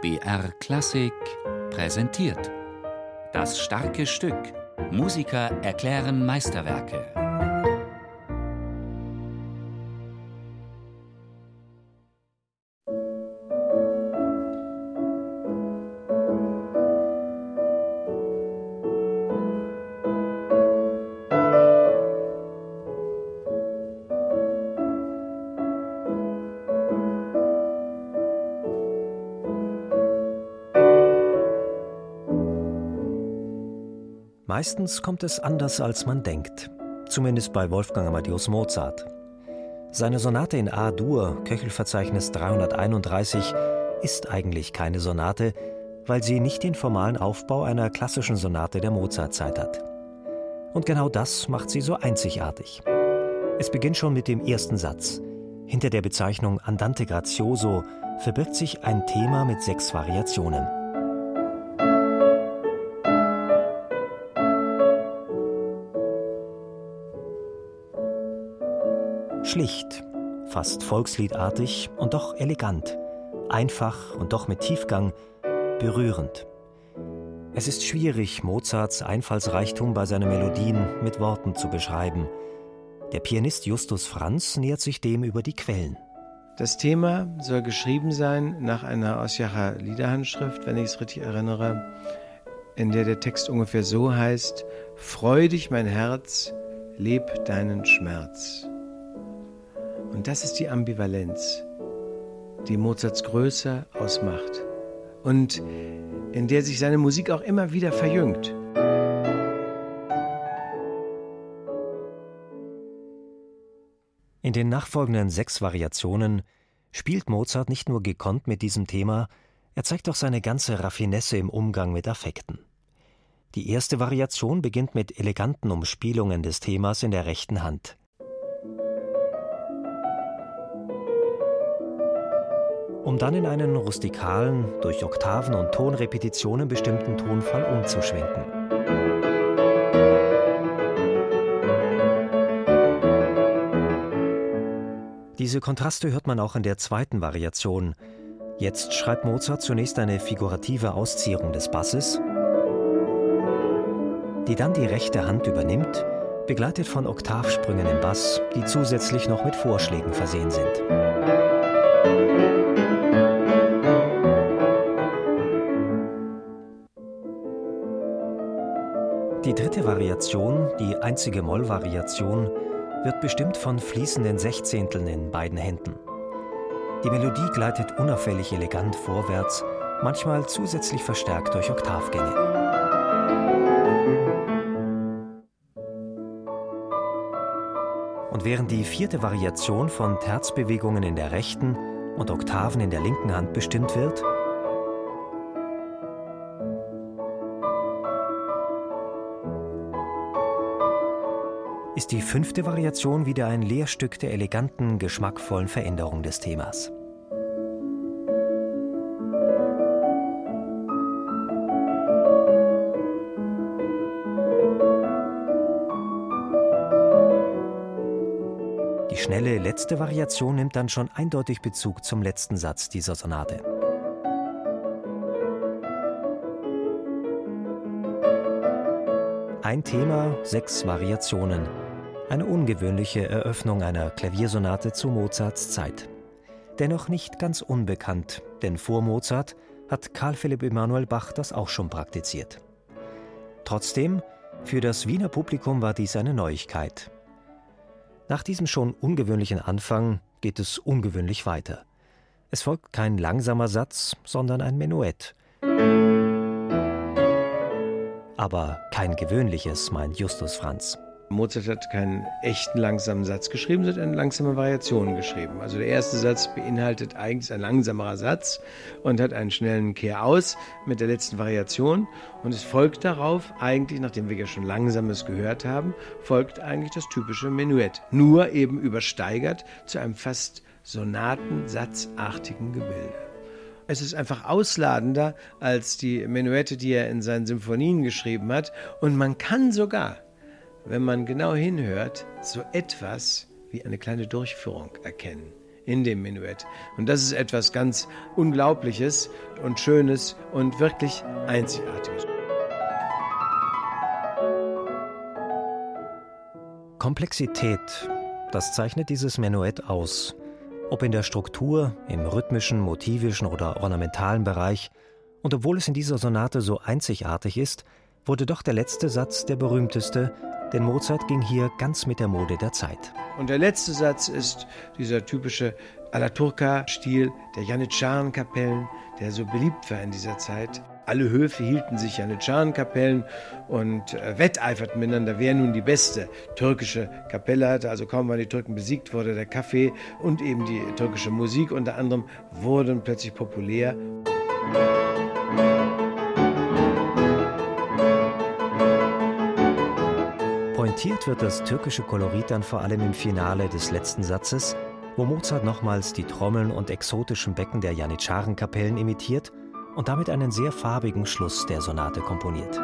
BR Klassik präsentiert. Das starke Stück. Musiker erklären Meisterwerke. Meistens kommt es anders, als man denkt. Zumindest bei Wolfgang Amadeus Mozart. Seine Sonate in A-Dur, Köchelverzeichnis 331, ist eigentlich keine Sonate, weil sie nicht den formalen Aufbau einer klassischen Sonate der Mozartzeit hat. Und genau das macht sie so einzigartig. Es beginnt schon mit dem ersten Satz. Hinter der Bezeichnung Andante grazioso verbirgt sich ein Thema mit sechs Variationen. Schlicht, fast volksliedartig und doch elegant, einfach und doch mit Tiefgang, berührend. Es ist schwierig, Mozarts Einfallsreichtum bei seinen Melodien mit Worten zu beschreiben. Der Pianist Justus Franz nähert sich dem über die Quellen. Das Thema soll geschrieben sein nach einer Osjacher Liederhandschrift, wenn ich es richtig erinnere, in der der Text ungefähr so heißt: Freu dich, mein Herz, leb deinen Schmerz. Und das ist die Ambivalenz, die Mozarts Größe ausmacht und in der sich seine Musik auch immer wieder verjüngt. In den nachfolgenden sechs Variationen spielt Mozart nicht nur gekonnt mit diesem Thema, er zeigt auch seine ganze Raffinesse im Umgang mit Affekten. Die erste Variation beginnt mit eleganten Umspielungen des Themas in der rechten Hand. Um dann in einen rustikalen, durch Oktaven und Tonrepetitionen bestimmten Tonfall umzuschwenken. Diese Kontraste hört man auch in der zweiten Variation. Jetzt schreibt Mozart zunächst eine figurative Ausziehung des Basses, die dann die rechte Hand übernimmt, begleitet von Oktavsprüngen im Bass, die zusätzlich noch mit Vorschlägen versehen sind. Die dritte Variation, die einzige Mollvariation, wird bestimmt von fließenden Sechzehnteln in beiden Händen. Die Melodie gleitet unauffällig elegant vorwärts, manchmal zusätzlich verstärkt durch Oktavgänge. Und während die vierte Variation von Terzbewegungen in der rechten und Oktaven in der linken Hand bestimmt wird, ist die fünfte Variation wieder ein Lehrstück der eleganten, geschmackvollen Veränderung des Themas. Die schnelle letzte Variation nimmt dann schon eindeutig Bezug zum letzten Satz dieser Sonate. Ein Thema, sechs Variationen. Eine ungewöhnliche Eröffnung einer Klaviersonate zu Mozarts Zeit. Dennoch nicht ganz unbekannt, denn vor Mozart hat Karl Philipp Emanuel Bach das auch schon praktiziert. Trotzdem, für das Wiener Publikum war dies eine Neuigkeit. Nach diesem schon ungewöhnlichen Anfang geht es ungewöhnlich weiter. Es folgt kein langsamer Satz, sondern ein Menuett. Aber kein gewöhnliches, meint Justus Franz. Mozart hat keinen echten langsamen Satz geschrieben, sondern eine langsame Variation geschrieben. Also der erste Satz beinhaltet eigentlich ein langsamerer Satz und hat einen schnellen Kehr aus mit der letzten Variation. Und es folgt darauf, eigentlich, nachdem wir ja schon Langsames gehört haben, folgt eigentlich das typische Menuett. Nur eben übersteigert zu einem fast sonatensatzartigen Gebilde. Es ist einfach ausladender als die Menuette, die er in seinen Symphonien geschrieben hat. Und man kann sogar wenn man genau hinhört, so etwas wie eine kleine Durchführung erkennen in dem Menuett. Und das ist etwas ganz Unglaubliches und Schönes und wirklich Einzigartiges. Komplexität, das zeichnet dieses Menuett aus. Ob in der Struktur, im rhythmischen, motivischen oder ornamentalen Bereich. Und obwohl es in dieser Sonate so einzigartig ist, wurde doch der letzte Satz der berühmteste, denn Mozart ging hier ganz mit der Mode der Zeit. Und der letzte Satz ist dieser typische alla Turca-Stil der Janitscharen-Kapellen, der so beliebt war in dieser Zeit. Alle Höfe hielten sich Janitscharen-Kapellen und äh, wetteiferten miteinander, wer nun die beste türkische Kapelle hatte. Also kaum waren die Türken besiegt, wurde der Kaffee und eben die türkische Musik unter anderem wurden plötzlich populär. Pointiert wird das türkische Kolorit dann vor allem im Finale des letzten Satzes, wo Mozart nochmals die Trommeln und exotischen Becken der Janitscharenkapellen imitiert und damit einen sehr farbigen Schluss der Sonate komponiert.